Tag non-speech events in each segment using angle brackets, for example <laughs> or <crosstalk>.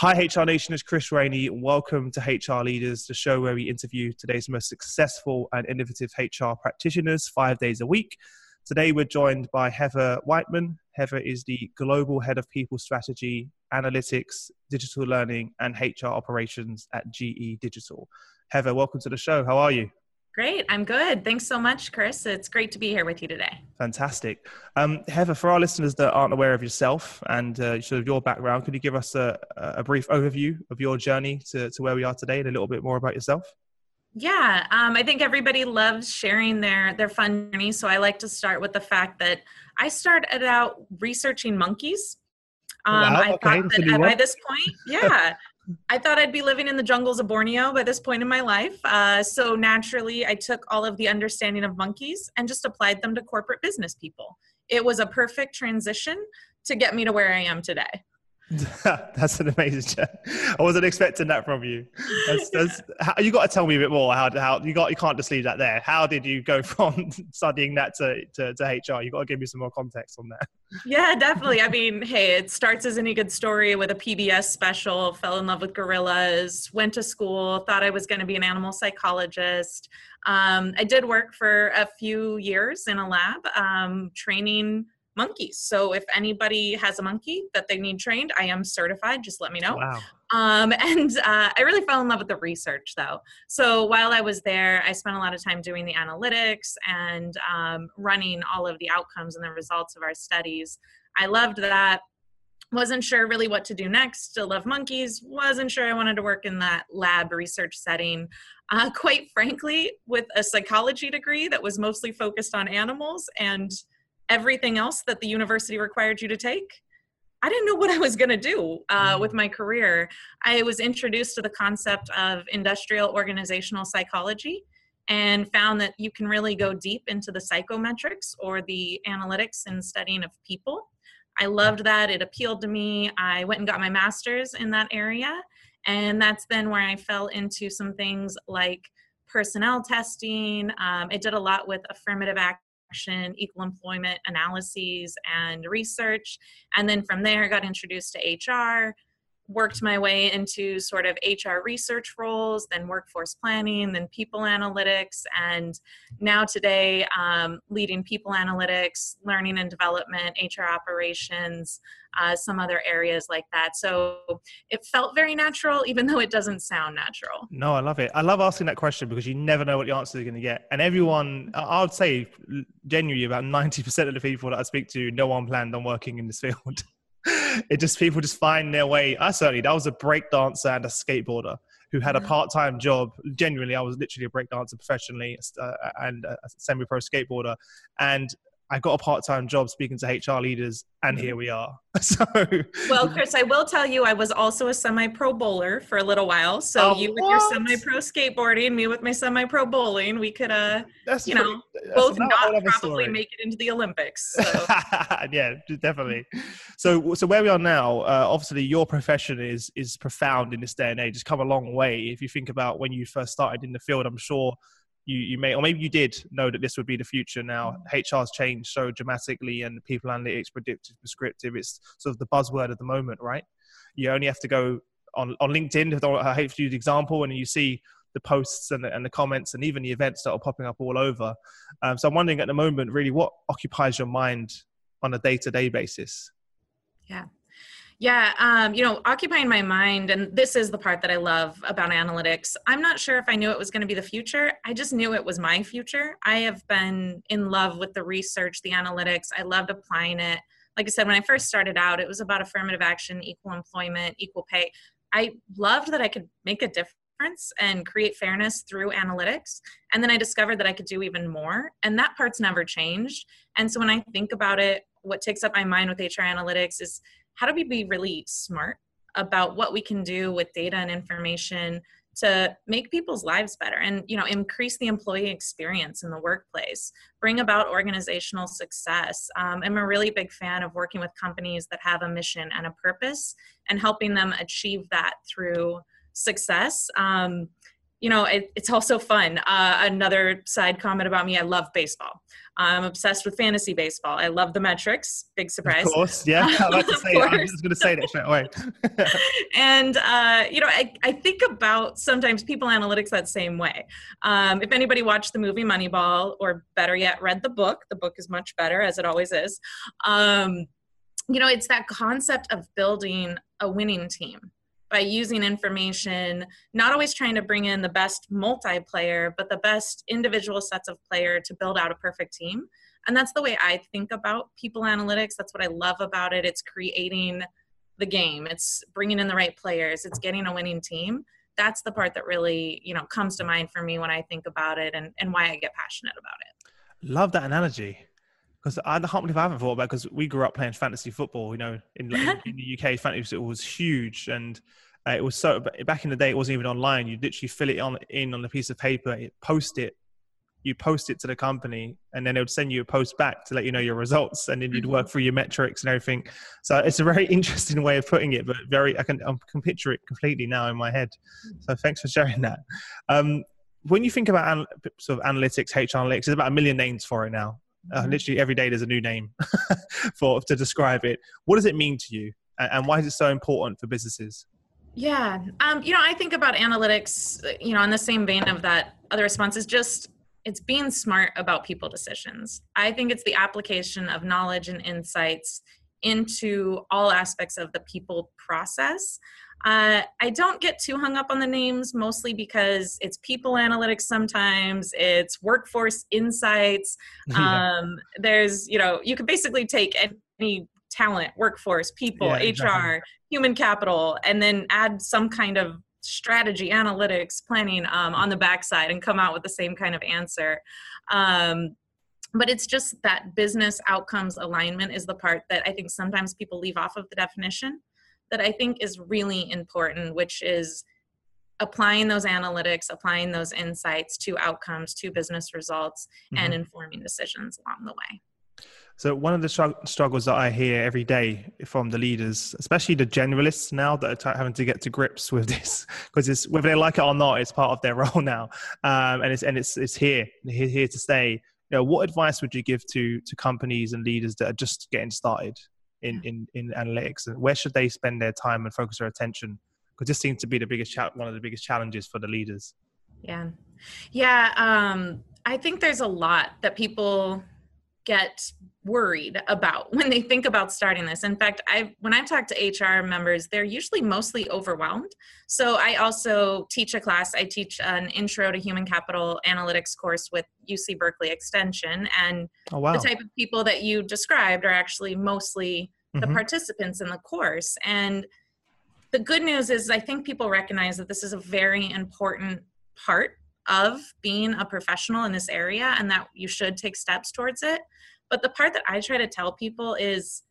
Hi, HR Nation, it's Chris Rainey. Welcome to HR Leaders, the show where we interview today's most successful and innovative HR practitioners five days a week. Today, we're joined by Heather Whiteman. Heather is the Global Head of People Strategy, Analytics, Digital Learning, and HR Operations at GE Digital. Heather, welcome to the show. How are you? Great. I'm good. Thanks so much, Chris. It's great to be here with you today. Fantastic. Um, Heather, for our listeners that aren't aware of yourself and uh, sort of your background, could you give us a, a brief overview of your journey to, to where we are today and a little bit more about yourself? Yeah, um, I think everybody loves sharing their their fun journey. So I like to start with the fact that I started out researching monkeys. Um, wow, I okay. thought that by this point, <laughs> yeah, I thought I'd be living in the jungles of Borneo by this point in my life. Uh, so naturally, I took all of the understanding of monkeys and just applied them to corporate business people. It was a perfect transition to get me to where I am today. <laughs> that's an amazing chat. I wasn't expecting that from you. That's, that's, how, you got to tell me a bit more. How, how you got? You can't just leave that there. How did you go <laughs> from studying that to, to, to HR? You got to give me some more context on that. Yeah, definitely. I mean, hey, it starts as any good story with a PBS special. Fell in love with gorillas. Went to school. Thought I was going to be an animal psychologist. Um, I did work for a few years in a lab, um, training monkeys. So if anybody has a monkey that they need trained, I am certified. Just let me know. Wow. Um, <laughs> and uh, I really fell in love with the research though. So while I was there, I spent a lot of time doing the analytics and um, running all of the outcomes and the results of our studies. I loved that. Wasn't sure really what to do next. Still love monkeys. Wasn't sure I wanted to work in that lab research setting. Uh, <laughs> quite frankly, with a psychology degree that was mostly focused on animals and everything else that the university required you to take I didn't know what I was going to do uh, with mm. my career. I was introduced to the concept of industrial organizational psychology and found that you can really go deep into the psychometrics or the analytics and studying of people. I loved that. It appealed to me. I went and got my master's in that area. And that's then where I fell into some things like personnel testing. Um, I did a lot with affirmative action, equal employment analyses, and research. And then from there, got introduced to HR, worked my way into sort of HR research roles, then workforce planning, then people analytics, and now today um, leading people analytics, learning and development, HR operations, uh, some other areas like that. So it felt very natural, even though it doesn't sound natural. No, I love it. I love asking that question because you never know what the answer is going to get. And everyone, I would say genuinely about 90% of the people that I speak to, no one planned on working in this field. <laughs> <laughs> it just people just find their way. I certainly that was a break dancer and a skateboarder who had a part-time job. Genuinely, I was literally a break dancer professionally uh, and a semi-pro skateboarder, and I got a part-time job speaking to HR leaders, and here we are. <laughs> So, well, Chris, I will tell you, I was also a semi-pro bowler for a little while. So oh, you with what? your semi-pro skateboarding, me with my semi-pro bowling, we could, uh, that's you pretty, know, both not probably story. make it into the Olympics. <laughs> So. yeah, definitely. So, so where we are now, uh, obviously, your profession is is profound in this day and age. It's come a long way. If you think about when you first started in the field, I'm sure you, you may, or maybe you did know that this would be the future now. HR's changed so dramatically and people analytics, predictive, prescriptive, it's sort of the buzzword of the moment, right? You only have to go on, on LinkedIn, use the example, and you see the posts and the, and the comments and even the events that are popping up all over. Um, so I'm wondering at the moment, really, what occupies your mind on a day to day basis? Yeah. Yeah, um, you know, occupying my mind, and this is the part that I love about analytics. I'm not sure if I knew it was going to be the future. I just knew it was my future. I have been in love with the research, the analytics. I loved applying it. Like I said, when I first started out, it was about affirmative action, equal employment, equal pay. I loved that I could make a difference and create fairness through analytics. And then I discovered that I could do even more. And that part's never changed. And so when I think about it, what takes up my mind with HR analytics is how do we be really smart about what we can do with data and information to make people's lives better and you know increase the employee experience in the workplace bring about organizational success um, i'm a really big fan of working with companies that have a mission and a purpose and helping them achieve that through success um, you know, it, it's also fun. Uh, another side comment about me: I love baseball. I'm obsessed with fantasy baseball. I love the metrics. Big surprise. Of course, yeah. <laughs> I was, to <laughs> say, I was going to say that straight away. <laughs> and uh, you know, I, I think about sometimes people analytics that same way. Um, if anybody watched the movie Moneyball, or better yet, read the book, the book is much better as it always is. Um, you know, it's that concept of building a winning team by using information, not always trying to bring in the best multiplayer, but the best individual sets of player to build out a perfect team. And that's the way I think about people analytics. That's what I love about it. It's creating the game. It's bringing in the right players. It's getting a winning team. That's the part that really, you know, comes to mind for me when I think about it and, and why I get passionate about it. Love that analogy because I can't believe I haven't thought about because we grew up playing fantasy football. You know, in, in, <laughs> in the UK, fantasy football was huge, and uh, it was so back in the day. It wasn't even online. You literally fill it on in on a piece of paper, post it, you post it to the company, and then they would send you a post back to let you know your results, and then you'd work mm-hmm. through your metrics and everything. So it's a very <laughs> interesting way of putting it, but very I can I can picture it completely now in my head. So thanks for sharing that. Um, when you think about sort of analytics, HR analytics, there's about a million names for it now. Uh, mm-hmm. literally every day there's a new name <laughs> for to describe it. What does it mean to you, and why is it so important for businesses? Yeah, um, you know, I think about analytics. You know, in the same vein of that other response is just it's being smart about people decisions. I think it's the application of knowledge and insights into all aspects of the people process. Uh, I don't get too hung up on the names, mostly because it's people analytics sometimes, it's workforce insights. <laughs> Yeah. Um, there's, you know, you could basically take any talent, workforce, people, yeah, exactly. HR, human capital, and then add some kind of strategy, analytics, planning um, on the backside and come out with the same kind of answer. Um, but it's just that business outcomes alignment is the part that I think sometimes people leave off of the definition that I think is really important, which is applying those analytics, applying those insights to outcomes, to business results, mm-hmm. and informing decisions along the way. So one of the struggles that I hear every day from the leaders, especially the generalists now that are having to get to grips with <laughs> this, because it's whether they like it or not, it's part of their <laughs> role now, um, and it's and it's it's here here, here to stay. You know, what advice would you give to to companies and leaders that are just getting started in in, in analytics, and where should they spend their time and focus their attention? Because this seems to be the biggest cha- one of the biggest challenges for the leaders. Yeah, yeah. Um, I think there's a lot that people get worried about <laughs> when they think about starting this. In fact, I when I've talked to HR members, they're usually mostly overwhelmed. So I also teach a class. I teach an intro to human capital analytics course with UC Berkeley Extension, and oh, wow. the type of people that you described are actually mostly the mm-hmm. participants in the course. And the good news is, I think people recognize that this is a very important part of being a professional in this area and that you should take steps towards it. But the part that I try to tell people is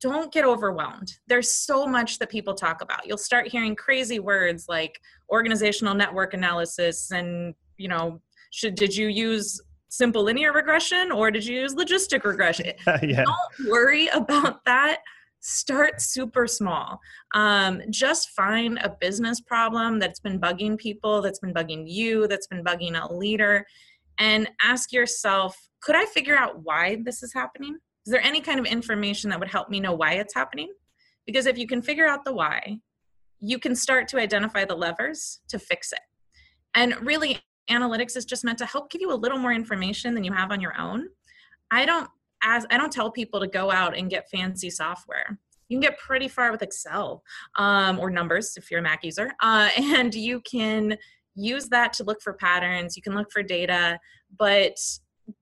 don't get overwhelmed. There's so much that people talk about. You'll start hearing crazy words like organizational network analysis and, you know, should did you use simple linear regression or did you use logistic regression? <laughs> yeah. Don't worry about that. Start super small. Um, just find a business problem that's been bugging people, that's been bugging you, that's been bugging a leader, and ask yourself could I figure out why this is happening? Is there any kind of information that would help me know why it's happening? Because if you can figure out the why, you can start to identify the levers to fix it. And really, analytics is just meant to help give you a little more information than you have on your own. I don't as I don't tell people to go out and get fancy software. You can get pretty far with Excel um, or numbers if you're a Mac user, uh, <laughs> and you can use that to look for patterns. You can look for data, but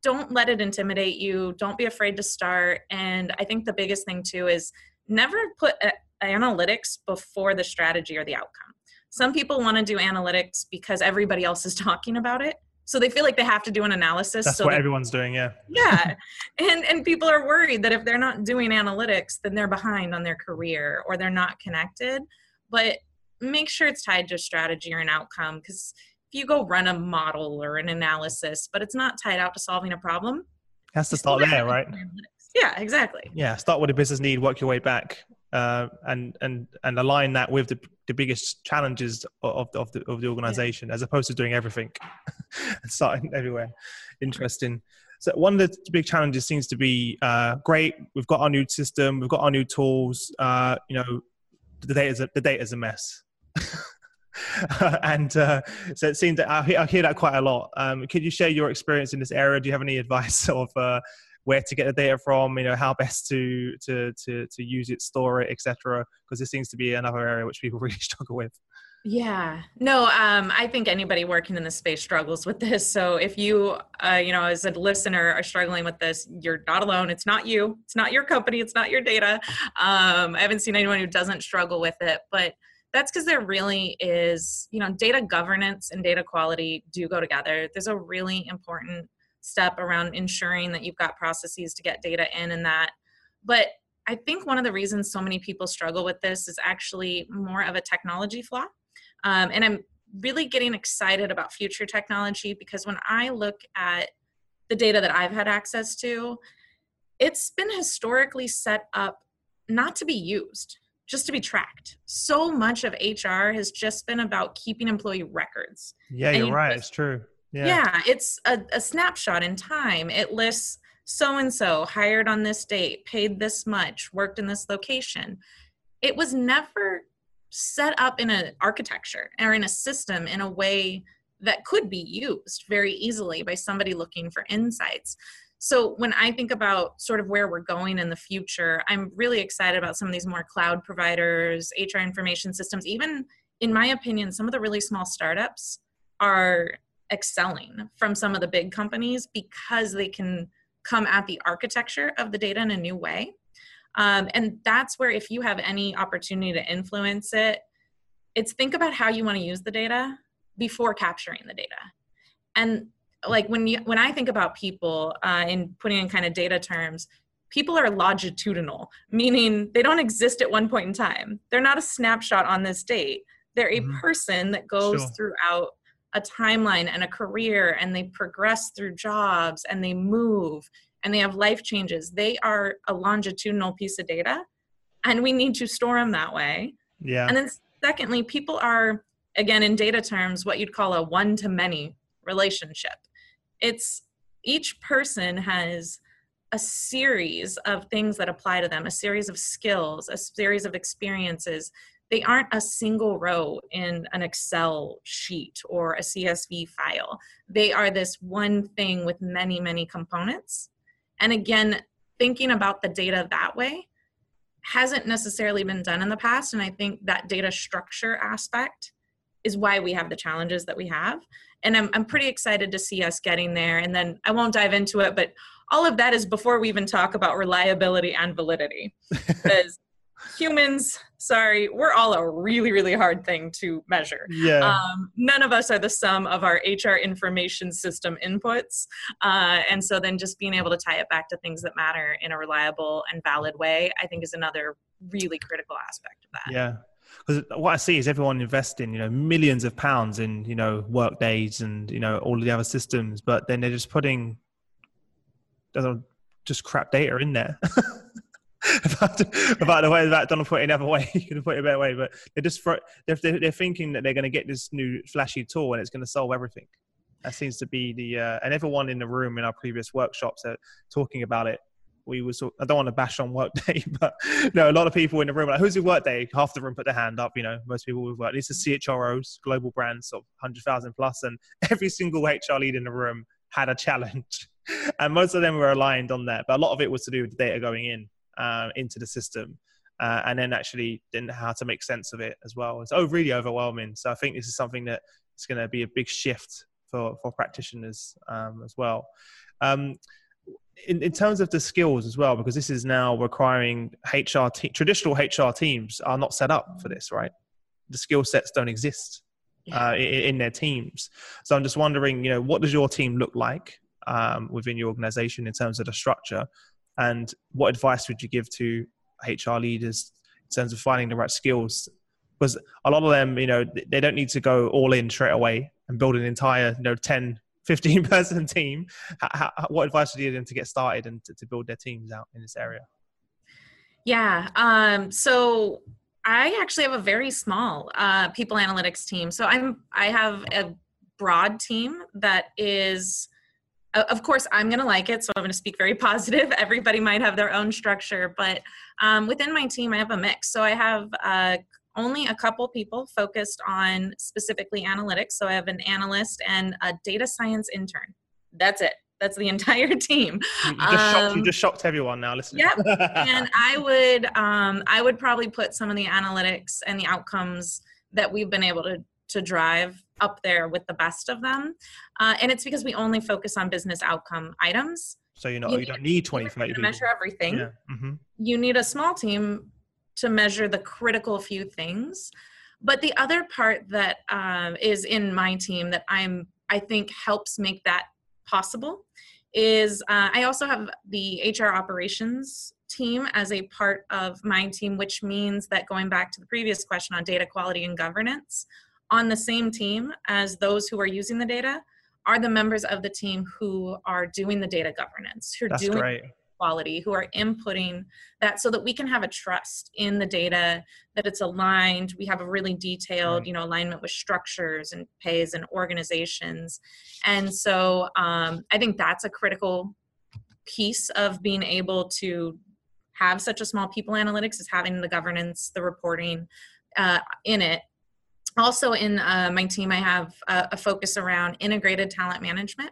don't let it intimidate you. Don't be afraid to start. And I think the biggest thing too is never put a, analytics before the strategy or the outcome. Some people want to do analytics because everybody else is <laughs> talking about it. So they feel like they have to do an analysis. That's so what everyone's doing, yeah. Yeah. <laughs> and and people are worried that if they're not doing analytics, then they're behind on their career or they're not connected. But make sure it's tied to strategy or an outcome because if you go run a model or an analysis, but it's not tied out to solving a problem. It has to start there, right? Yeah, exactly. Yeah, start with a business need, work your way back. Uh, and and and align that with the, the biggest challenges of, of the of the organization yeah. as opposed to doing everything <laughs> and starting everywhere interesting so one of the big challenges seems to be uh, great we've got our new system we've got our new tools uh, you know the data's a, the data's a mess <laughs> and uh, so it seems that I hear, I hear, that quite a lot. Um, could you share your experience in this area? Do you have any advice <laughs> of uh, where to get the data from, you know, how best to to to to use it, store it, etc. Because this seems to be another area which people <laughs> really struggle with. Yeah, no, um, I think anybody working in the space struggles with this. So if you, uh, you know, as a listener are struggling with this, you're not alone. It's not you. It's not your company. It's not your data. Um, I haven't seen anyone who doesn't struggle with it, but that's because there really is, you know, data governance and data quality do go together. There's a really important step around ensuring that you've got processes to get data in and that. But I think one of the reasons so many people struggle with this is actually more of a technology flaw. Um, and I'm really getting excited about future technology because when I look at the data that I've had access to, it's been historically set up not to be used, just to be tracked. So much of HR has just been about keeping employee records. Yeah, you're right. Just, it's true. Yeah, yeah it's a, a snapshot in time. It lists so and so hired on this date, paid this much, worked in this location. It was never set up in an architecture or in a system in a way that could be used very easily by somebody looking for insights. So when I think about sort of where we're going in the future, I'm really excited about some of these more cloud providers, HR information systems, even in my opinion, some of the really small startups are excelling from some of the big companies because they can come at the architecture of the data in a new way. Um, and that's where, if you have any opportunity to influence it, it's think about how you want to use the data before capturing the data. And like when you when I think about people uh, in putting in kind of data terms, people are longitudinal, meaning they don't exist at one point in time. They're not a snapshot on this date. They're a mm-hmm. person that goes sure. throughout a timeline and a career and they progress through jobs and they move and they have life changes. They are a longitudinal piece of data and we need to store them that way. Yeah. And then secondly people are again in data terms what you'd call a one to many relationship. It's each person has a series of things that apply to them a series of skills a series of experiences they aren't a single row in an Excel sheet or a CSV file. They are this one thing with many, many components. And again, thinking about the data that way hasn't necessarily been done in the past. And I think that data structure aspect is why we have the challenges that we have. And I'm, I'm pretty excited to see us getting there. And then I won't dive into it, but all of that is before we even talk about reliability and validity. <laughs> Because humans sorry we're all a really really hard thing to measure. Yeah. Um, none of us are the sum of our hr information system inputs uh, and so then just being able to tie it back to things that matter in a reliable and valid way i think is another really critical aspect of that. Yeah. Because what I see is everyone investing, you know, millions of pounds in, you know, Workdays and, you know, all the other systems, but then they're just putting just crap data in there. <laughs> <laughs> about, about the way that Donald put it another way. <laughs> you could put it a better way, but they're just they're, they're thinking that they're going to get this new flashy tool and it's going to solve everything. That seems to be the uh, and everyone in the room in our previous workshops are talking about it. We was I don't want to bash on Workday, <laughs> but you know, a lot of people in the room like, "Who's in Workday?" Half the room put their hand up. You know, most people with work. These are CHROs, global brands sort of hundred thousand plus, and every single HR lead in the room had a challenge, and most of them were aligned on that. But a lot of it was to do with the data going in uh, into the system. Uh, and then actually then how to make sense of it as well. It's oh, really overwhelming. So I think this is something that is going to be a big shift for, for practitioners um, as well. Um, in, in terms of the skills as well, because this is now requiring HR te- traditional HR teams are not set up for this, right? The skill sets don't exist uh, in, in, their teams. So I'm just wondering, you know, what does your team look like um, within your organization in terms of the structure? And what advice would you give to HR leaders in terms of finding the right skills? Because a lot of them, you know, they don't need to go all in straight away and build an entire, you know, 10, <laughs> 15 person team. How, how, what advice would you give them to get started and to, to build their teams out in this area? Yeah. Um, so I actually have a very small uh, people analytics team. So I'm I have a broad team that is of course i'm going to like it so i'm going to speak very <laughs> positive everybody might have their own structure but um, within my team i have a mix so i have uh, only a couple people focused on specifically analytics so i have an analyst and a data science intern that's it that's the <laughs> entire team. You just, um, shocked, you just shocked everyone now. Listen. Yep. <laughs> and I would, um, I would probably put some of the analytics and the outcomes that we've been able to to drive up there with the best of them, uh, and it's because we only focus on business outcome items. So you know you, you don't need 20 to measure everything. Yeah. Mm-hmm. You need a small team to measure the critical few things. But the other part that um, is in my team that I'm I think helps make that possible is uh, I also have the HR operations team as a part of my team, which means that going back to the previous question on data quality and governance, on the same team as those who are using the data are the members of the team who are doing the data governance, who are That's doing great. quality who are inputting that so that we can have a trust in the data that it's aligned. We have a really detailed you know alignment with structures and pays and organizations. And so um, i think that's a critical piece of being able to have such a small people analytics is having the governance the reporting uh, in it also in uh, my team i have a, a focus around integrated talent management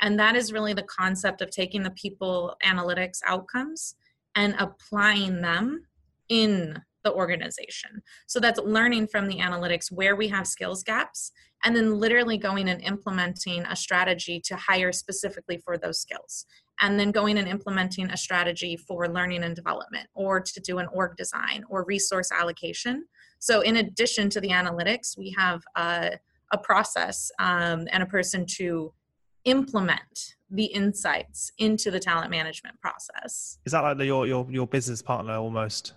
and that is really the concept of taking the people analytics outcomes and applying them in the organization. So that's learning from the analytics where we have skills gaps and then literally going and implementing a strategy to hire specifically for those skills. And then going and implementing a strategy for learning and development or to do an org design or resource allocation. So, in addition to the analytics, we have a, a process um, and a person to implement the insights into the talent management process. Is that like the, your your your business partner almost?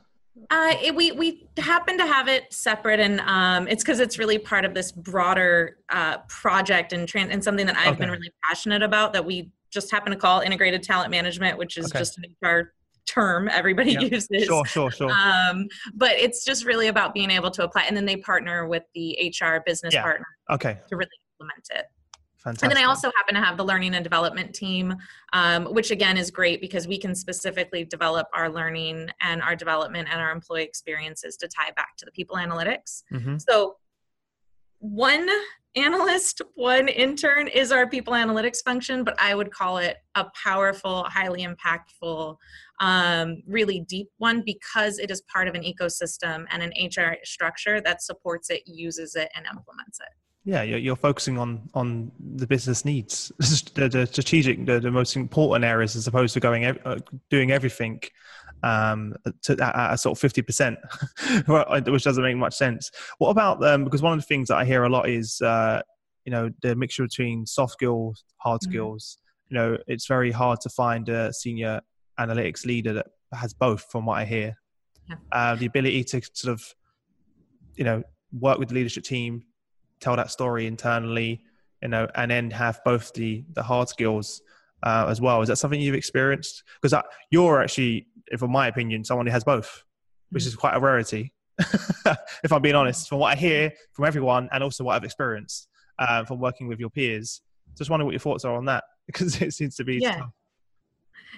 Uh, it, we we happen to have it separate, and um, it's because it's really part of this broader uh, project and trans- and something that I've okay. been really passionate about. That we just happen to call integrated talent management, which is okay. just an HR term everybody yep. <laughs> uses. Sure, sure, sure. Um, but it's just really about being able to apply, and then they partner with the HR business yeah. partner. Okay. To really implement it. Fantastic. And then I also happen to have the learning and development team, um, which again is great because we can specifically develop our learning and our development and our employee experiences to tie back to the people analytics. Mm-hmm. So, one analyst, one intern is our people analytics function, but I would call it a powerful, highly impactful, um, really deep one because it is part of an ecosystem and an HR structure that supports it, uses it, and implements it. Yeah you're, you're focusing on on the business needs. <laughs> The, the strategic the, the, most important areas as opposed to going uh, doing everything um, to at, at sort of 50% <laughs> which doesn't make much sense what about um, because one of the things that i hear a lot is uh, you know the mixture between soft skills hard mm-hmm. skills you know it's very hard to find a senior analytics leader that has both from what i hear yeah. uh, the ability to sort of you know work with the leadership team tell that story internally, you know, and then have both the the hard skills uh, as well. Is that something you've experienced? Because you're actually, from my opinion, someone who has both, which mm. is quite a rarity. <laughs> if I'm being honest, from what I hear from everyone, and also what I've experienced uh, from working with your peers, just wondering what your thoughts are on that <laughs> because it seems to be yeah. Tough.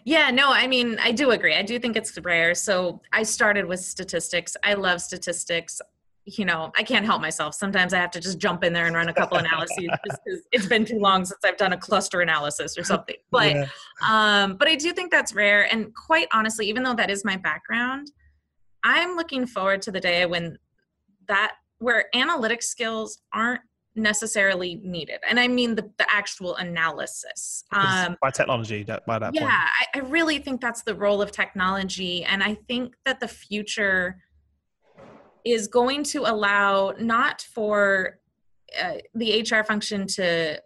Yeah, no, I mean, I do agree. I do think it's rare. So I started with statistics. I love statistics you know, I can't help myself. Sometimes I have to just jump in there and run a couple analyses <laughs> because it's been too long since I've done a cluster analysis or something. But yeah. um, but I do think that's rare. And quite honestly, even though that is my background, I'm looking forward to the day when that where analytic skills aren't necessarily needed and i mean the, the actual analysis um, by technology that by that yeah point. I, I really think that's the role of technology and i think that the future is going to allow not for uh, the HR function to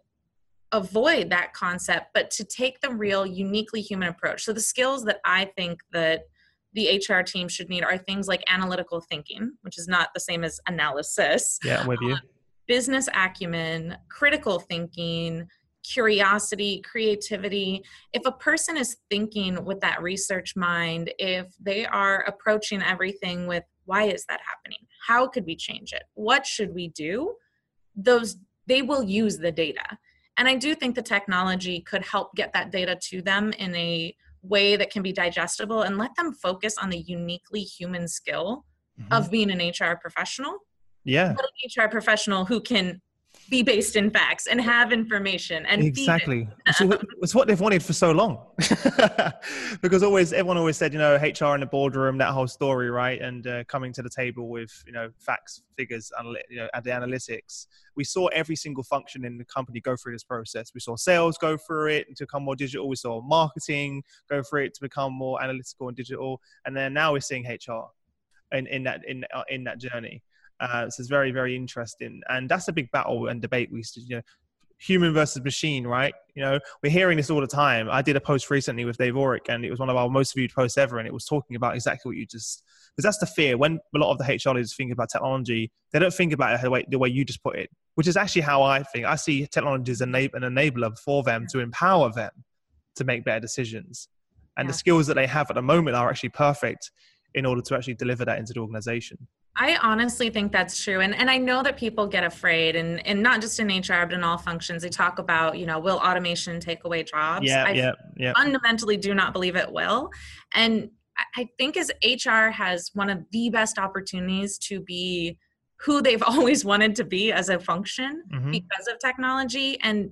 avoid that concept, but to take the real uniquely human approach. So the skills that I think that the HR team should need are things like analytical thinking, which is not the same as analysis. Yeah, I'm with you. Uh, business acumen, critical thinking, curiosity, creativity. If a person is thinking with that research mind, if they are approaching everything with why is that happening? How could we change it? What should we do? Those they will use the data. And I do think the technology could help get that data to them in a way that can be digestible and let them focus on the uniquely human skill mm-hmm. of being an HR professional. Yeah. but An HR professional who can be based in facts and have information and exactly. <laughs> It's what they've wanted for so long. <laughs> Because always everyone always said you know hr in the boardroom that whole story right? And uh, coming to the table with you know facts figures and you know the analytics. We saw every single function in the company go through this process. We saw sales go through it to become more digital. We saw marketing go through it to become more analytical and digital. And then now we're seeing hr in, in that in uh, in that journey uh, so it's very, very interesting. And that's a big battle and debate we used to, you know, human versus machine, right? You know, we're hearing this all the time. I did a post recently with Dave Ulrich, and it was one of our most viewed posts ever, and it was talking about exactly what you just because that's the fear when a lot of the HR leaders think about technology, they don't think about it the way, the way you just put it, which is actually how I think. I see technology as an enabler for them to empower them to make better decisions, and yeah. the skills that they have at the moment are actually perfect in order to actually deliver that into the organization. I honestly think that's true. And and I know that people get afraid and and not just in HR but in all functions. They talk about, you know, will automation take away jobs? Yeah, I yeah, yeah. fundamentally do not believe it will. And I think as HR has one of the best opportunities to be who they've <laughs> always wanted to be as a function mm-hmm. because of technology and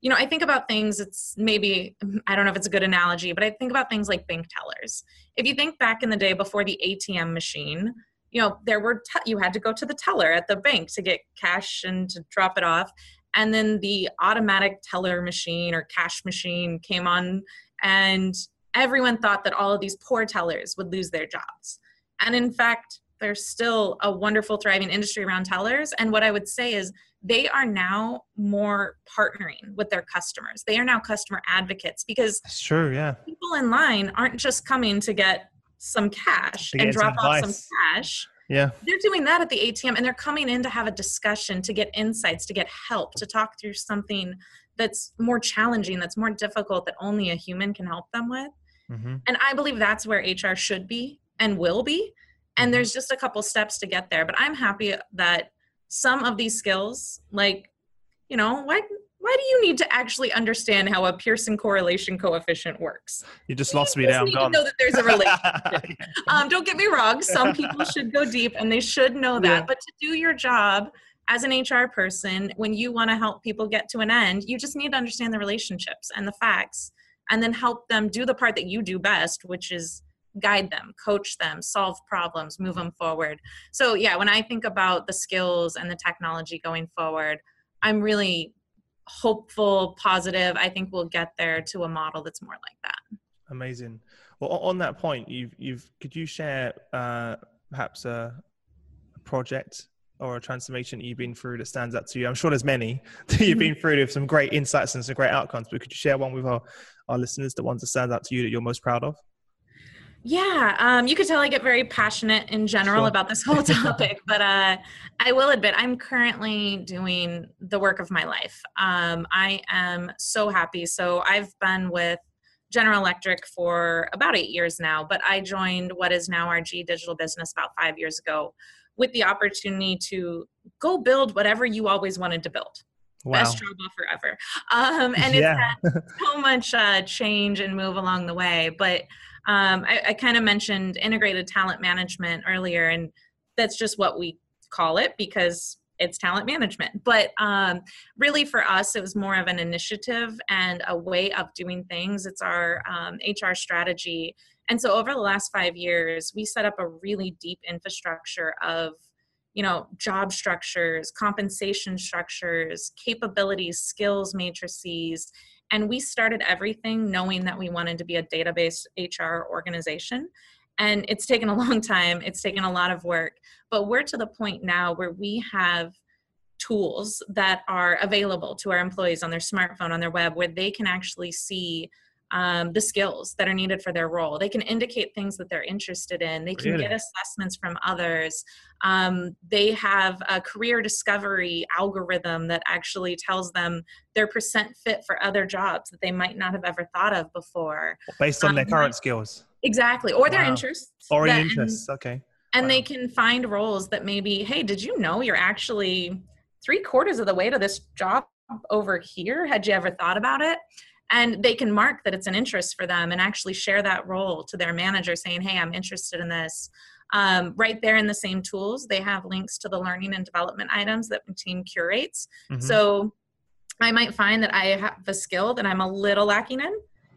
you know, I think about things, it's maybe, I don't know if it's a good analogy, but I think about things like bank tellers. If you think back in the day before the ATM machine, you know there were te- you had to go to the teller at the bank to get cash and to drop it off. And then the automatic teller machine or cash machine came on and everyone thought that all of these poor tellers would lose their jobs. And in fact there's still a wonderful thriving industry around tellers. And what i would say is they are now more partnering with their customers. They are now customer advocates because sure yeah. people in line aren't just coming to get some cash and drop off some cash. Yeah. They're doing that at the ATM and they're coming in to have a discussion, to get insights, to get help, to talk through something that's more challenging, that's more difficult, that only a human can help them with. Mm-hmm. And I believe that's where HR should be and will be. And mm-hmm. there's just a couple steps to get there. But I'm happy that some of these skills, like, you know, why why do you need to actually understand how a Pearson correlation coefficient works? You just lost you me down. Need to know that there's a <laughs> relationship. um, don't get me wrong. Some people <laughs> should go deep and they should know that. Yeah. But to do your job as an HR person, when you want to help people get to an end, you just need to understand the relationships and the facts, and then help them do the part that you do best, which is guide them, coach them, solve problems, move them forward. So yeah, when I think about the skills and the technology going forward, I'm really hopeful, positive. I think we'll get there to a model that's more like that. Amazing. Well, on that point, you've you've could you share uh, perhaps a, a project or a transformation you've been through that stands out to you? I'm sure there's many <laughs> that you've been through with some great insights and some great outcomes, but could you share one with our, our listeners, the ones that stand out to you that you're most proud of? Yeah, um, you could tell I get very passionate in general sure. about this whole <laughs> topic, but uh, I will admit I'm currently doing the work of my life. Um, I am so happy. So I've been with General Electric for about eight years now, but I joined what is now our GE Digital business about five years ago with the opportunity to go build whatever you always wanted to build. Wow. Best job offer ever. Um, and yeah. it's had so much uh, change and move along the way, but um, I, I kind of mentioned integrated talent management earlier, and that's just what we call it because it's talent management. But um, really, for us, it was more of an initiative and a way of doing things. It's our um, HR strategy. And so, over the last five years, we set up a really deep infrastructure of you know job structures compensation structures capabilities skills matrices and we started everything knowing that we wanted to be a database HR organization. And it's taken a <laughs> long time, it's taken a lot of work, but we're to the point now where we have tools that are available to our employees on their smartphone, on their web, where they can actually see um, the skills that are needed for their role. They can indicate things that they're interested in. They can Really? get assessments from others. Um, they have a career discovery algorithm that actually tells them their percent fit for other jobs that they might not have ever thought of before. Based on their Um, current skills. Exactly, or their interests. Or that- interests. Okay. and they can find roles that maybe hey did you know you're actually three quarters of the way to this job over here had you ever thought about it and they can mark that it's an interest for them and actually share that role to their manager saying hey i'm interested in this um, right there in the same tools they have links to the learning and development items that the team curates Mhm. so I might find that I have a skill that I'm a little lacking in.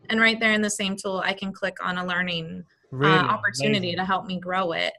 And right there in the same tool, I can click on a learning really uh, opportunity amazing. to help me grow it.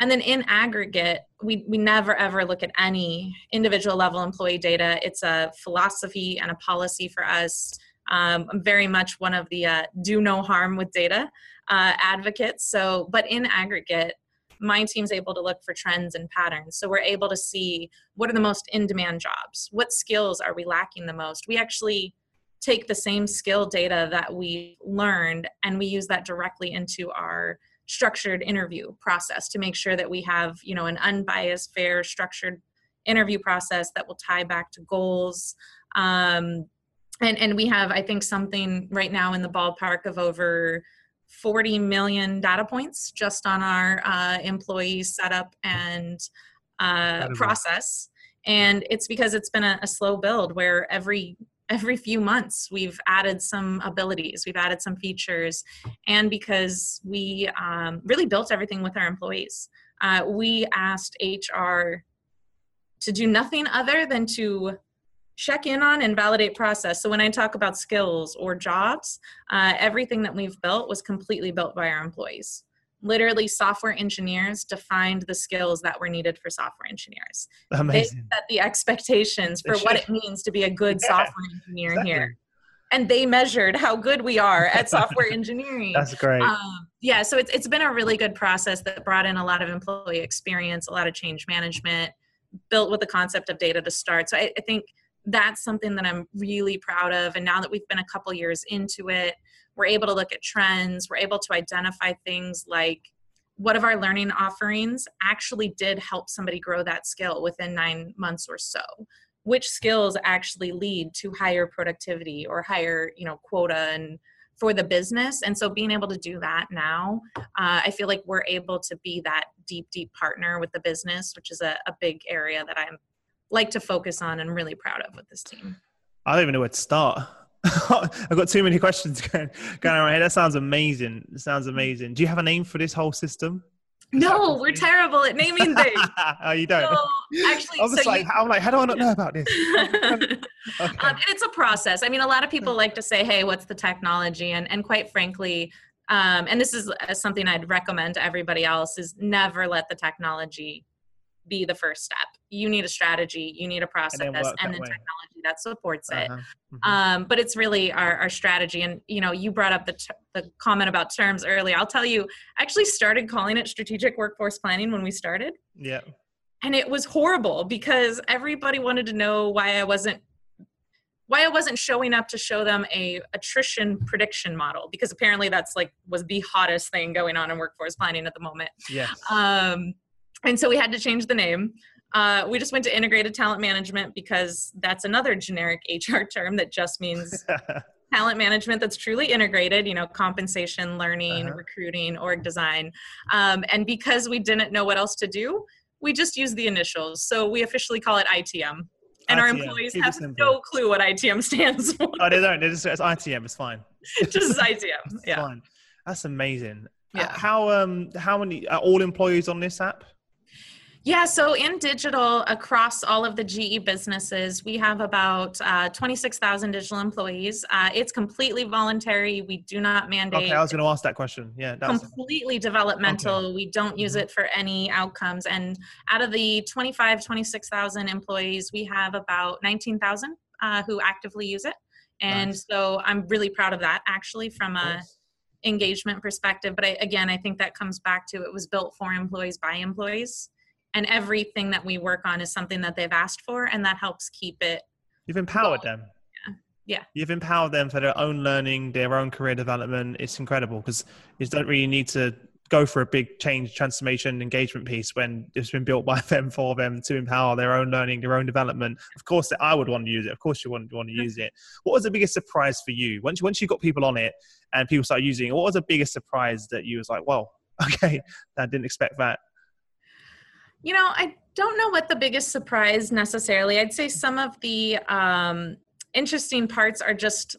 And then in aggregate, we, we never ever look at any individual level employee data. It's a philosophy and a policy for us. Um, I'm very much one of the uh, do no harm with data uh, advocates. So, but in aggregate, my team's able to look for trends and patterns. So we're able to see what are the most in demand jobs? What skills are we lacking the most? We actually take the same skill data that we learned and we use that directly into our structured interview process to make sure that we have you know an unbiased fair structured interview process that will tie back to goals um, and and we have i think something right now in the ballpark of over 40 million data points just on our uh, employee setup and uh, process. And it's because it's been a, a slow build where every every few months we've added some abilities we've added some features. And because we um, really built everything with our employees. Uh, we asked hr to do nothing other than to check in on and validate process. So when i talk about skills or jobs uh, everything that we've built was completely built by our employees. Literally software engineers defined the skills that were needed for software engineers. They set the expectations for what it means to be a good Yeah, software engineer exactly. here. And they measured how good we are at software <laughs> engineering. That's great. um, yeah so it's, it's been a really good process that brought in a lot of employee experience a lot of change management built with the concept of data to start. So I, I think that's something that i'm really proud of and now that we've been a couple years into it we're able to look at trends we're able to identify things like what of our learning offerings actually did help somebody grow that skill within nine months or so. Which skills actually lead to higher productivity or higher you know quota and for the business? And so being able to do that now uh, i feel like we're able to be that deep deep partner with the business which is a, a big area that i'm like to focus on and really proud of with this team I don't even know where to start. <laughs> I've got too many questions going, going on my head. That sounds amazing. It sounds amazing. Do you have a name for this whole system? no we're terrible at naming things <laughs> oh, you don't. so actually <laughs> I was so like, you, I'm like, how do I not know about this? Okay. um, and it's a process. I mean, a lot of people like to say, "Hey, what's the technology?" And and quite frankly, um, and this is uh, something I'd recommend to everybody else: is never let the technology be the first step. You need a strategy, you need a process, and, work that then technology that supports it. Uh-huh. Mhm. Um, but it's really our, our strategy. And you know, you brought up the t- the comment about terms earlier. I'll tell you, I actually started calling it strategic workforce planning when we started yeah. and it was horrible because everybody wanted to know why I wasn't why I wasn't showing up to show them a attrition prediction model because apparently that's like was the hottest thing going on in workforce planning at the moment. Yes. Um, and so we had to change the name. Uh, we just went to integrated talent management because that's another generic <laughs> HR term that just means <laughs> talent management that's truly integrated you know compensation learning Uh-huh. recruiting org design um, and because we didn't know what else to do we just used the initials so we officially call it itm and our employees Keep have no clue what itm <laughs> stands for oh, they don't. They just, it's ITM. It's fine. just itm It's yeah fine. That's amazing. Uh, Yeah. How um how many are all employees on this app? Yeah, so in digital, across all of the GE businesses, we have about uh, 26,000 digital employees. Uh, it's completely voluntary. We do not mandate. Okay, I was going to ask that question. Yeah, that's completely developmental. We don't use Mhm. it for any outcomes. And out of the 25, 26,000 employees, we have about 19,000 uh, who actively use it. And Nice. so I'm really proud of that actually from a Nice. engagement perspective. But I, again, I think that comes back to it was built for employees by employees. And everything that we work on is something that they've asked for, and that helps keep it You've empowered them. Yeah. yeah You've empowered them for their own learning, their own career development. It's incredible because you don't really need to go for a big change, transformation, engagement piece when it's been built by <laughs> them for them to empower their own learning, their own development. Of course, I would want to use it. Of course, you want, want to use it. What was the biggest surprise for you once once you got people on it and people started using it? What was the biggest surprise that you was like, well, <laughs> okay, I didn't expect that. You know, I don't know what the biggest surprise necessarily. I'd say some of the um, interesting parts are just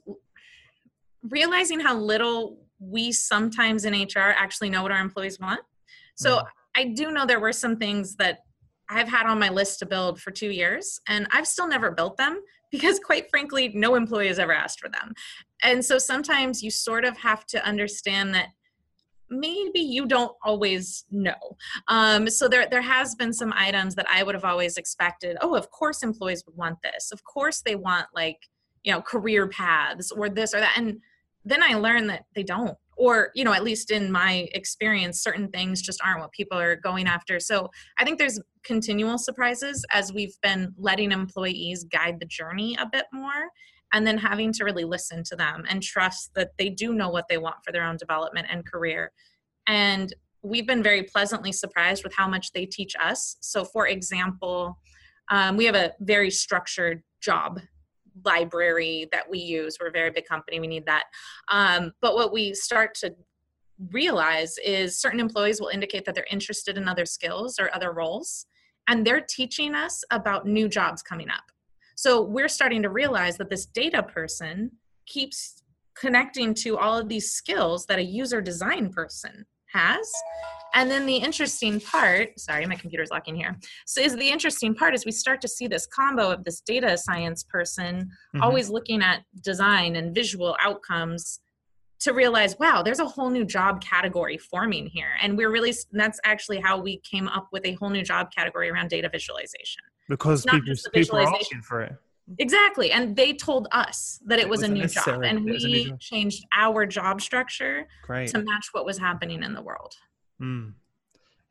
realizing how little we sometimes in HR actually know what our employees want. So mm. I do know there were some things that I've had on my list to build for two years, and I've still never built them because, quite frankly, no employee has ever asked for them. And so sometimes you sort of have to understand that maybe you don't always know. Um, so there, there has been some items that I would have always expected. Oh, of course, employees would want this. Of course, they want like you know career paths or this or that. And then I learned that they don't. Or, you know, at least in my experience, certain things just aren't what people are going after. So I think there's continual surprises as we've been letting employees guide the journey a bit more and then having to really listen to them and trust that they do know what they want for their own development and career. And we've been very pleasantly surprised with how much they teach us. So, for example, um, we have a very structured job library that we use. We're a very big company, we need that. Um, but what we start to realize is certain employees will indicate that they're interested in other skills or other roles, and they're teaching us about new jobs coming up. So we're starting to realize that this data person keeps connecting to all of these skills that a user design person has. And then the interesting part, sorry, my computer's locking here. So is the interesting part is we start to see this combo of this data science person mm-hmm. always looking at design and visual outcomes to realize, wow, there's a whole new job category forming here. And we're really, that's actually how we came up with a whole new job category around data visualization because people, people are asking for it. Exactly. And they told us that it, it was, a new job. And we job. changed our job structure Great. to match what was happening in the world. Mm.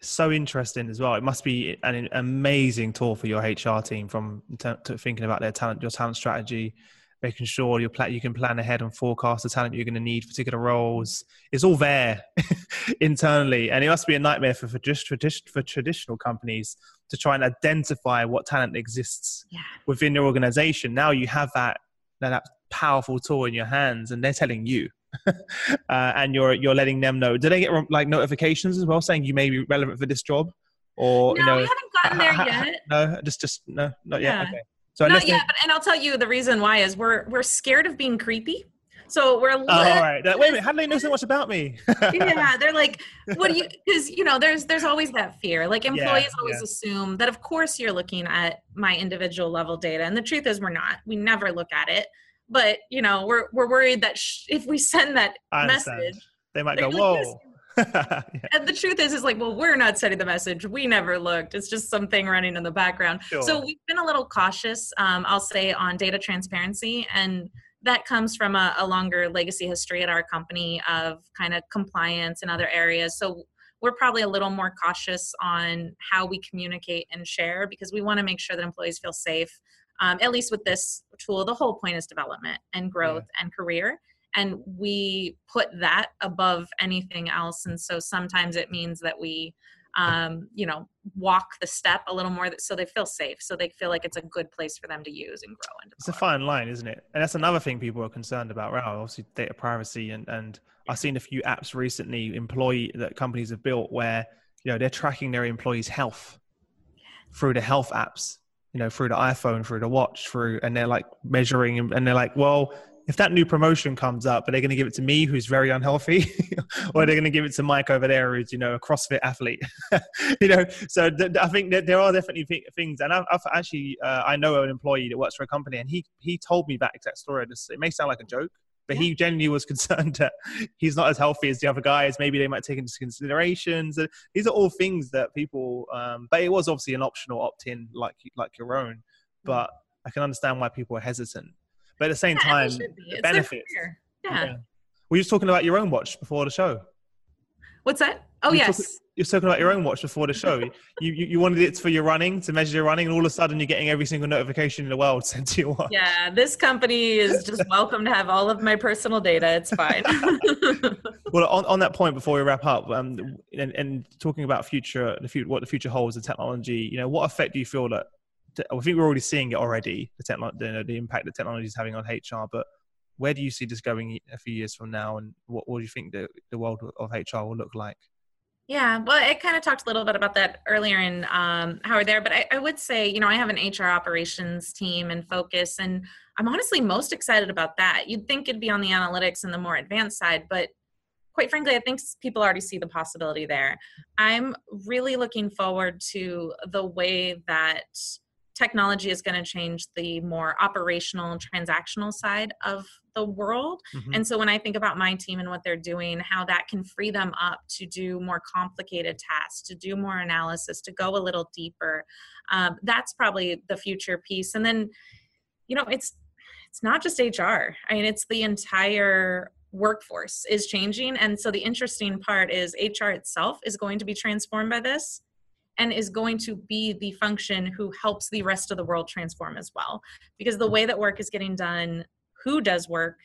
So interesting as well. It must be an amazing tool for your HR team from to thinking about their talent, your talent strategy, making sure you you can plan ahead and forecast the talent you're going to need for particular roles. It's all there <laughs> internally, and it must be a nightmare for for just for traditional companies to try and identify what talent exists yeah. within your organization. Now you have that that powerful tool in your hands, and they're telling you. <laughs> uh, and you're you're letting them know. Do they get like notifications as well saying you may be relevant for this job? Or no, you know, we haven't gotten there <laughs> yet. No, just just no, not yeah. yet. Okay. So not yet, but, and I'll tell you the reason why is we're we're scared of being creepy. So we're. Oh, all right. Wait a minute. How do they know so much about me? <laughs> yeah, they're like, what do you? <laughs> Because you know, there's there's always that fear. Like employees yeah, always yeah. assume that, of course, you're looking at my individual level data, and the truth is, we're not. We never look at it. But you know, we're we're worried that sh- if we send that message, they might go, "Whoa." <laughs> yeah. And the truth is, is like, well, we're not sending the message. We never looked. It's just something running in the background. Sure. So we've been a little cautious, um, I'll say, on data transparency. And that comes from a, a longer legacy history at our company of kind of compliance in other areas. So we're probably a little more cautious on how we communicate and share because we want to make sure that employees feel safe. Um, at least with this tool, the whole point is development and growth yeah. and career and we put that above anything else and so sometimes it means that we um, you know walk the step a little more so they feel safe so they feel like it's a good place for them to use and grow and it's a fine line isn't it? And that's another thing people are concerned about right? Obviously data privacy and and i've seen a few apps recently employee that companies have built where you know they're tracking their employees health through the health apps you know through the iphone through the watch through and they're like measuring and they're like well if that new promotion comes up, are they going to give it to me, who's very unhealthy, <laughs> or are they going to give it to Mike over there, who's you know a CrossFit athlete? <laughs> you know, so th- I think that there are definitely th- things, and I've, I've actually uh, I know an employee that works for a company, and he he told me that exact story. It may sound like a joke, but he genuinely was <laughs> concerned that he's not as healthy as the other guys. Maybe they might take into considerations. These are all things that people. Um, but it was obviously an optional opt-in, like like your own. Mm. But I can understand why people are hesitant. But at the same yeah, time, the benefits. Yeah. yeah. Were you just talking about your own watch before the show? What's that? Oh, You yes. talk- You're talking about your own watch before the show. you, you you wanted it for your running to measure your running, and all of a sudden you're getting every single notification in the world <laughs> sent to your watch. Yeah, this company is just <laughs> welcome to have all of my personal data. It's fine. <laughs> Well, on, on that point, before we wrap up, um, and, and talking about future, the future, what the future holds, the technology, you know, what effect do you feel that? I think we're already seeing it already, the the impact that technology is having on HR. But where do you see this going a few years from now, and what, what do you think the, the world of HR will look like? Yeah, well, I kind of talked a little bit about that earlier in um, Howard there, but I, I would say, you know, I have an HR operations team and focus, and I'm honestly most excited about that. You'd think it'd be on the analytics and the more advanced side, but quite frankly, I think people already see the possibility there. I'm really looking forward to the way that technology is going to change the more operational transactional side of the world Mhm. and so when I think about my team and what they're doing, how that can free them up to do more complicated tasks, to do more analysis, to go a little deeper, um, that's probably the future piece. And then, you know, it's it's not just HR. I mean, it's the entire workforce is changing. And so the interesting part is HR itself is going to be transformed by this and is going to be the function who helps the rest of the world transform as well. Because the way that work is getting done, who does work,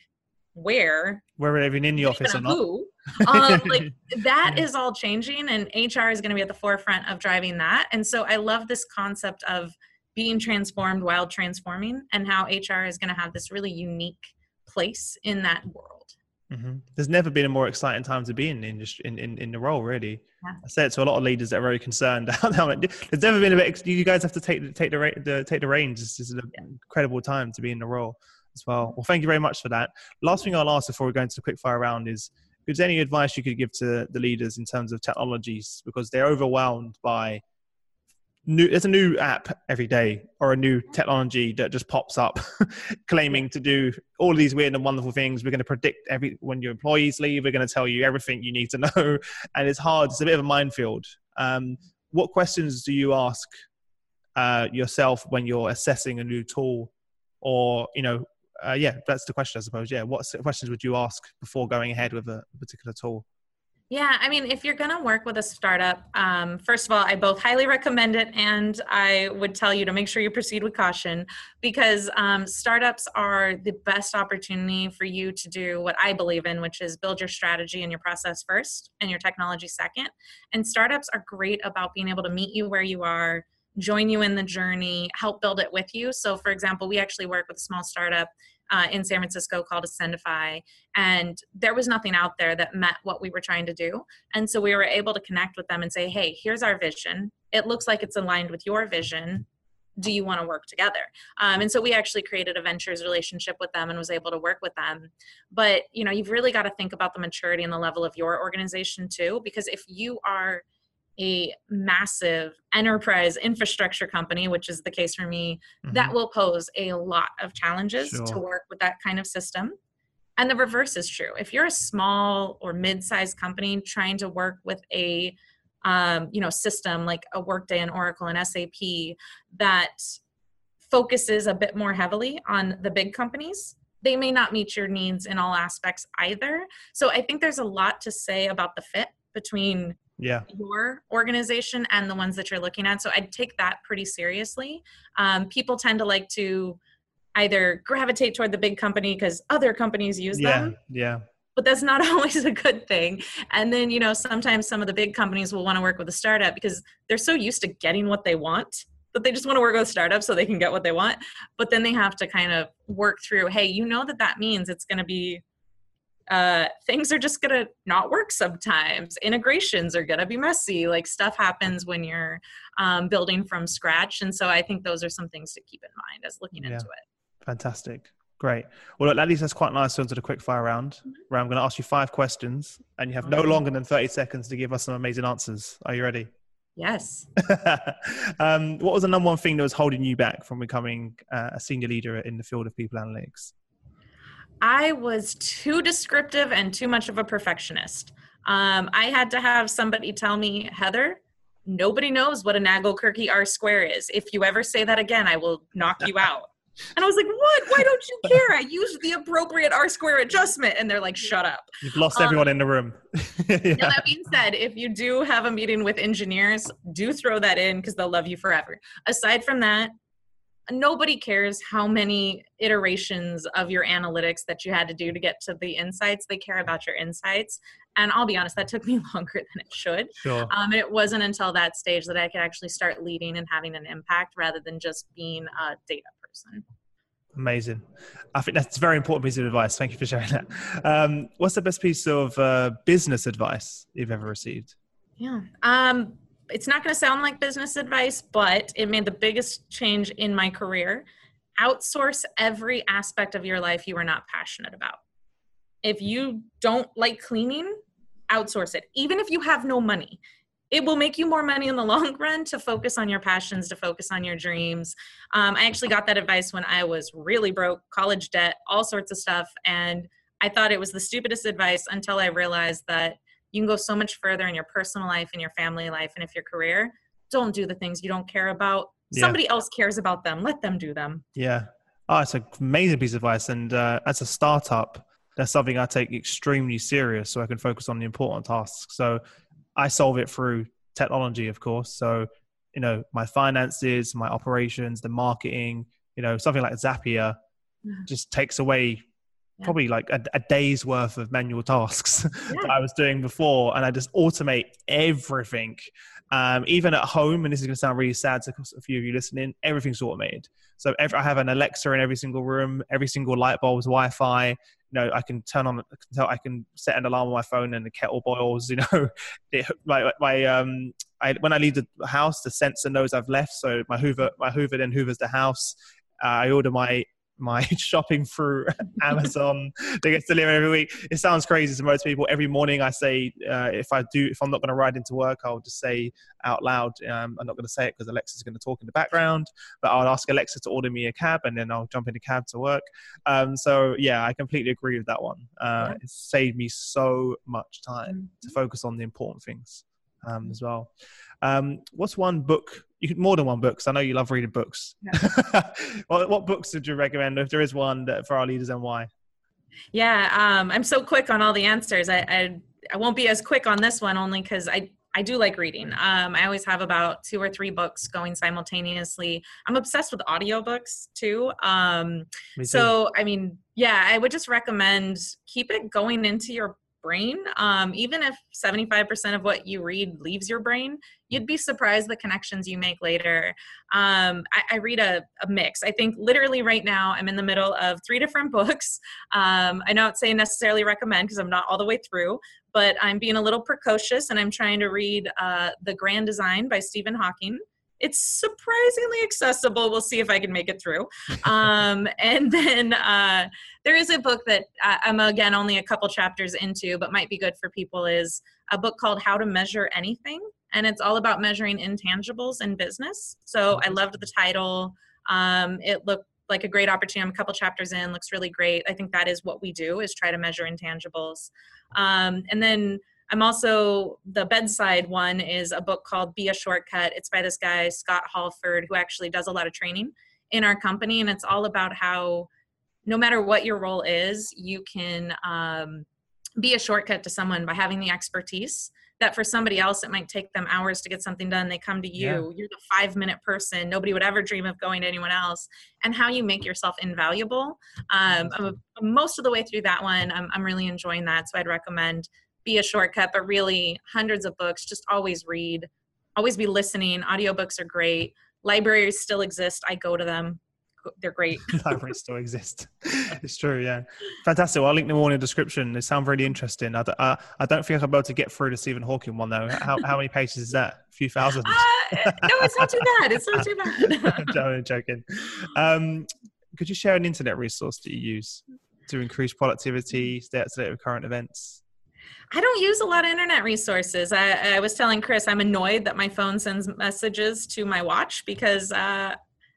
where, Whether even in the office or not. who, <laughs> um, like that Yeah. is all changing and hr is going to be at the forefront of driving that and so i love this concept of being transformed while transforming and how hr is going to have this really unique place in that world hmm There's never been a more exciting time to be in the industry, in, in, in the role, really. Yeah. I say it to a lot of leaders that are very concerned. <laughs> There's never been a bit. You guys have to take the take the, the take the reins. This is an incredible time to be in the role as well. Well, thank you very much for that. Last thing I'll ask before we go into the quick fire round is: Is there any advice you could give to the leaders in terms of technologies because they're overwhelmed by new there's a new app every day or a new technology that just pops up <laughs> claiming to do all these weird and wonderful things. We're going to predict every when your employees leave we're going to tell you everything you need to <laughs> know. And it's hard it's a bit of a minefield. Um, what questions do you ask uh, yourself when you're assessing a new tool? Or you know uh, yeah that's the question i suppose. Yeah what questions would you ask before going ahead with a particular tool Yeah, I mean, if you're going to work with a startup, um, first of all, I both highly recommend it and I would tell you to make sure you proceed with caution because um, startups are the best opportunity for you to do what I believe in, which is build your strategy and your process first and your technology second. And startups are great about being able to meet you where you are, join you in the journey, help build it with you. So, for example, we actually work with a small startup uh, in San Francisco called Ascendify, and there was nothing out there that met what we were trying to do. And so we were able to connect with them and say, hey, here's our vision. It looks like it's aligned with your vision. Do you want to work together? Um, and so we actually created a ventures relationship with them and was able to work with them. But you know, you've really got to think about the maturity and the level of your organization too, because if you are a massive enterprise infrastructure company, which is the case for me, that will pose a lot of challenges to work with that kind of system. And the reverse is true. If you're a small or mid-sized company trying to work with a um, you know system like a Workday and Oracle and SAP that focuses a bit more heavily on the big companies, they may not meet your needs in all aspects either. So I think there's a lot to say about the fit between yeah your organization and the ones that you're looking at. So I'd take that pretty seriously. Um, people tend to like to either gravitate toward the big company because other companies use yeah them, yeah but that's not <laughs> always a good thing. And then, you know, sometimes some of the big companies will want to work with a startup because they're so used to getting what they want that they just want to work with a startup so they can get what they want. But then they have to kind of work through, hey, you know that that means it's going to be uh, things are just gonna not work sometimes. Integrations are gonna be messy. Like stuff happens when you're um, building from scratch, and so I think those are some things to keep in mind as looking Yeah. into it. Fantastic. Great. Well, look, that leads us quite nicely onto the quick fire round, Mm-hmm. where I'm going to ask you five questions, and you have no longer than 30 seconds to give us some amazing answers. Are you ready? Yes. <laughs> um, what was the number one thing that was holding you back from becoming uh, a senior leader in the field of people analytics? I was too descriptive and too much of a perfectionist. Um, I had to have somebody tell me, Heather, nobody knows what a Nagelkerke R square is. If you ever say that again, I will knock you out. And I was like, what? Why don't you care? I used the appropriate R square adjustment. And they're like, shut up. You've lost everyone um, in the room. <laughs> yeah. Now, that being said, if you do have a meeting with engineers, do throw that in because they'll love you forever. Aside from that, nobody cares how many iterations of your analytics that you had to do to get to the insights. They care about your insights. And I'll be honest, that took <laughs> me longer than it should. Sure. Um, it wasn't until that stage that I could actually start leading and having an impact rather than just being a data person. Amazing. I think that's a very important piece of advice. Thank you for sharing that. Um, what's the best piece of uh, business advice you've ever received? Yeah. Um, it's not going to sound like business advice, but it made the biggest change in my career. Outsource every aspect of your life you are not passionate about. If you don't like cleaning, outsource it. Even if you have no money, it will make you more money in the <laughs> long run to focus on your passions, to focus on your dreams. Um, I actually got that advice when I was really broke, college debt, all sorts of stuff. And I thought it was the stupidest advice until I realized that you can go so much further in your personal life and your family life and if your career don't do the things you don't care about. Yeah. somebody else cares about them. Let them do them. Yeah. Oh it's an amazing piece of advice. And uh, as a startup that's something i take extremely serious so i can focus on the important tasks. So i solve it through technology of course. So you know my finances my operations the marketing you know something like zapier just takes away. Probably like a, a, day's worth of manual tasks <laughs> yeah. that I was doing before, and I just automate everything. Um, even at home, and this is going to sound really sad to a few of you listening, everything's automated. So every, I have an Alexa in every single room, every single light bulb is Wi-Fi. You know, I can turn on, I can set an alarm on my phone, and the kettle boils. <laughs> You know, it, my my um, I, when I leave the house, the sensor knows I've left. So my Hoover, my Hoover then hoovers the house. Uh, I order my my <laughs> shopping through <laughs> Amazon that gets delivered every week. It sounds crazy to most people. Every morning I say, uh, if I do, if I'm not going to ride into work, I'll just say out loud. Um, I'm not going to say it because Alexa's going to talk in the background, but I'll ask Alexa to order me a cab and then I'll jump in a cab to work. Um, so yeah, I completely agree with that one. Uh, yeah. It saved me so much time mm-hmm. to focus on the important things um, as well. Um, what's one book? You could more than one book. Because I know you love reading books. Yeah. <laughs> what, what, books would you recommend if there is one that, for our leaders and why? Yeah, um, I'm so quick on all the answers. I, I, I won't be as quick on this one only because I I do like reading. Um, I always have about two or three books going simultaneously. I'm obsessed with audiobooks too. Um, so, I mean, yeah, I would just recommend keep it going into your brain. Um, even if 75% of what you read leaves your brain, you'd be surprised the connections you make later. Um, I, I, read a, a, mix. I think literally right now I'm in the middle of three different <laughs> books. Um, I don't say necessarily recommend because I'm not all the way through, but I'm being a little precocious and I'm trying to read uh, The Grand Design by Stephen Hawking it's surprisingly accessible. We'll see if I can make it through. Um, <laughs> and then uh, there is a book that I'm again only a couple chapters into, but might be good for people. Is a book called How to Measure Anything, and it's all about measuring intangibles in business. So I loved the title. Um, it looked like a great opportunity. I'm a couple chapters in, looks really great. I think that is what we do is try to measure intangibles. Um, and then I'm also the bedside one is a book called Be a Shortcut. It's by this guy Scott Halford who actually does a lot of training in our company, and it's all about how no matter what your role is, you can um, be a shortcut to someone by having the expertise that for somebody else it might take them hours to get something done they come to you yeah. you're the five minute person nobody would ever dream of going to anyone else and how you make yourself invaluable um, most of the way through that one I'm, I'm really enjoying that so i'd recommend be a shortcut, but really hundreds of books. Just always read, always be listening. Audiobooks are great. Libraries still exist. I go to them. They're great. <laughs> Libraries still exist. it's true. Yeah. Fantastic. Well, I'll link them all in the description. They sound really interesting. I, uh, I don't think I'll be able to get through the Stephen Hawking one though. How, how many pages is that? A few thousand? Uh, no, it's not too bad. It's not too bad. <laughs> I'm joking. Um, could you share an internet resource that you use to increase productivity, stay up to date with current events? I don't use a lot of internet resources. I, I, was telling Chris I'm annoyed that my phone sends messages to my watch because uh,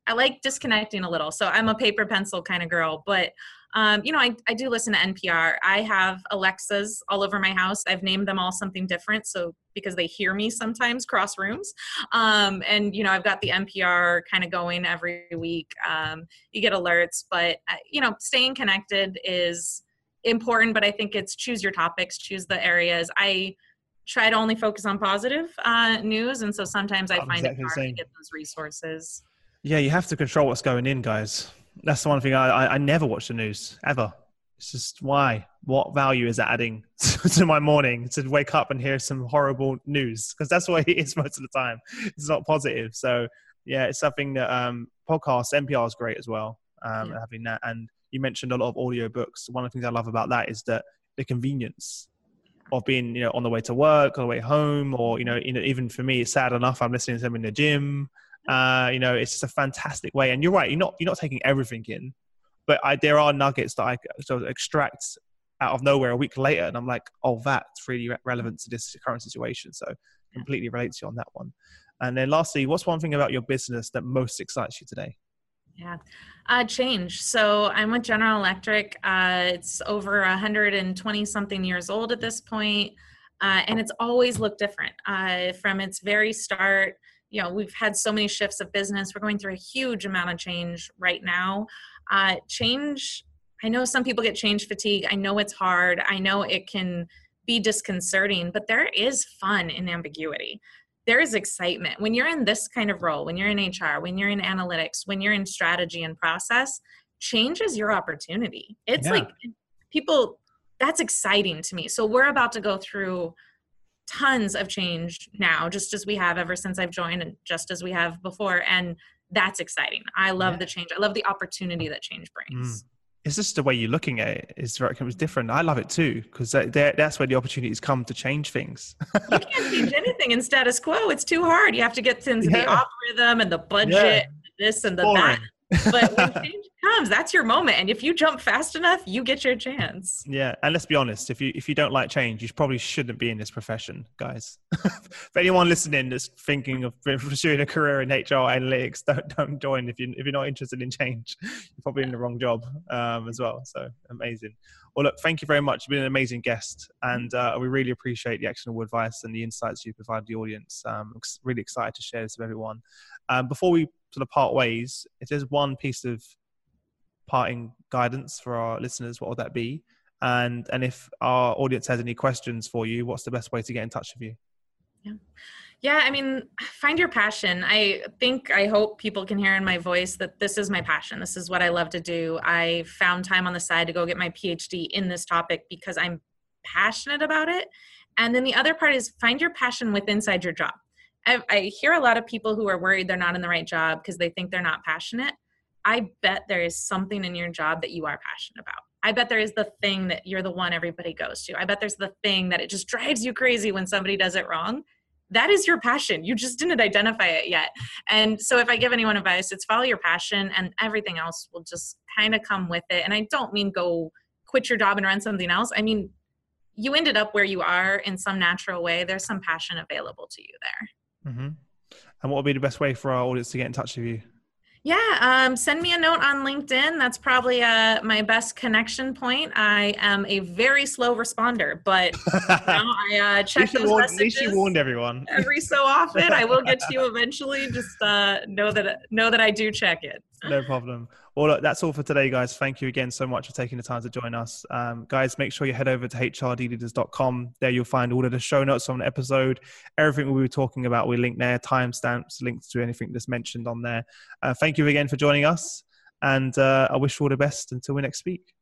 I like disconnecting a little. So I'm a paper pencil kind of girl. But Um, you know, I, I do listen to NPR. I have Alexas all over my house. I've named them all something different. So because they hear me sometimes cross rooms. Um, and, you know, I've got the NPR kind of going every week. Um, you get alerts, but, uh, you know, staying connected is important, but I think it's choose your topics, choose the areas. I, try to only focus on positive uh, news and so sometimes i I'm find exactly it hard to get those resources yeah you have to control what's going in guys that's the one thing I, I, I never watch the news ever. It's just why? What value is that adding <laughs> to my morning to wake up and hear some horrible news? Because that's what it is <laughs> most of the time. It's not positive. So yeah, it's something that um, podcasts, NPR is great as well. Um, yeah. Having that, and you mentioned a lot of audio books. One of the things I love about that is that the convenience of being, you know, on the way to work, on the way home, or you know, even for me, it's sad enough. I'm listening to them in the gym. Uh, you know, it's just a fantastic way. And you're right, you're not you're not taking everything in, but I, there are nuggets that I sort of extract out of nowhere a week later, and I'm like, oh, that's really re- relevant to this current situation. So completely relates to you on that one. And then lastly, what's one thing about your business that most excites you today? Yeah, uh, change. So I'm with General Electric. Uh, it's over 120 something years old at this point, uh, and it's always looked different uh, from its very start. You know we've had so many shifts of business. We're going through a huge amount of change right now. Uh, change i know some people get change fatigue. I know it's hard. I know it can be disconcerting but there is fun in ambiguity there is excitement when you're in this kind of role when you're in hr when you're in analytics when you're in strategy and process change is your opportunity it's yeah. like people that's exciting to me so we're about to go through tons of change now, just as we have ever since I've joined and just as we have before. And that's exciting. I love yeah. the change. I love the opportunity that change brings. Mm. It's just the way you're looking at it is it was different. I love it too because that's where the opportunities come to change things. <laughs> you can't change anything in status quo. It's too hard. You have to get into yeah. the algorithm and the budget, yeah. this and the Boring. that but when <laughs> change comes, that's your moment. And if you jump fast enough, you get your chance. Yeah, and let's be honest, if you if you don't like change, you probably shouldn't be in this profession, guys. <laughs> if anyone listening is thinking of <laughs> pursuing a career in HR analytics, don't don't join if you if you're not interested in change. <laughs> You're probably in the wrong job um, as well. So amazing. Well, look, thank you very much. You've been an amazing guest, and uh, we really appreciate the actionable advice and the insights you provide the audience. Um, really excited to share this with everyone. Um, before we sort of part ways, if there's one piece of parting guidance for our listeners, what would that be? And and if our audience has any questions for you, what's the best way to get in touch with you? Yeah. Yeah, I mean, find your passion. I think, I hope people can hear in my voice that this is my passion. This is what I love to do. I found time on the side to go get my PhD in this topic because I'm passionate about it. And then the other part is find your passion with inside your job. I, I hear a lot of people who are worried they're not in the right job because they think they're not passionate. I bet there is something in your job that you are passionate about. I bet there is the thing that you're the one everybody goes to. I bet there's the thing that it just drives you crazy when somebody does it wrong. That is your passion. You just didn't identify it yet. And so, if I give anyone advice, it's follow your passion and everything else will just kind of come with it. And I don't mean go quit your job and run something else. I mean, you ended up where you are in some natural way. There's some passion available to you there. Mm-hmm. And what would be the best way for our audience to get in touch with you? Yeah, um, send me a note on LinkedIn. That's probably uh, my best connection point. I am a very slow responder, but you know, I uh, <laughs> check those warn, messages. At least you warned everyone. <laughs> every so often, I will get to you eventually. Just uh, know that know that I do check it. No problem. Well, look, that's all for today, guys. Thank you again so much for taking the time to join us. Um, guys, make sure you head over to hrdleaders.com. There you'll find all of the show notes on the episode. Everything we were talking about, we link there, timestamps, links to anything that's mentioned on there. Uh, thank you again for joining us. And uh, I wish you all the best until we next speak.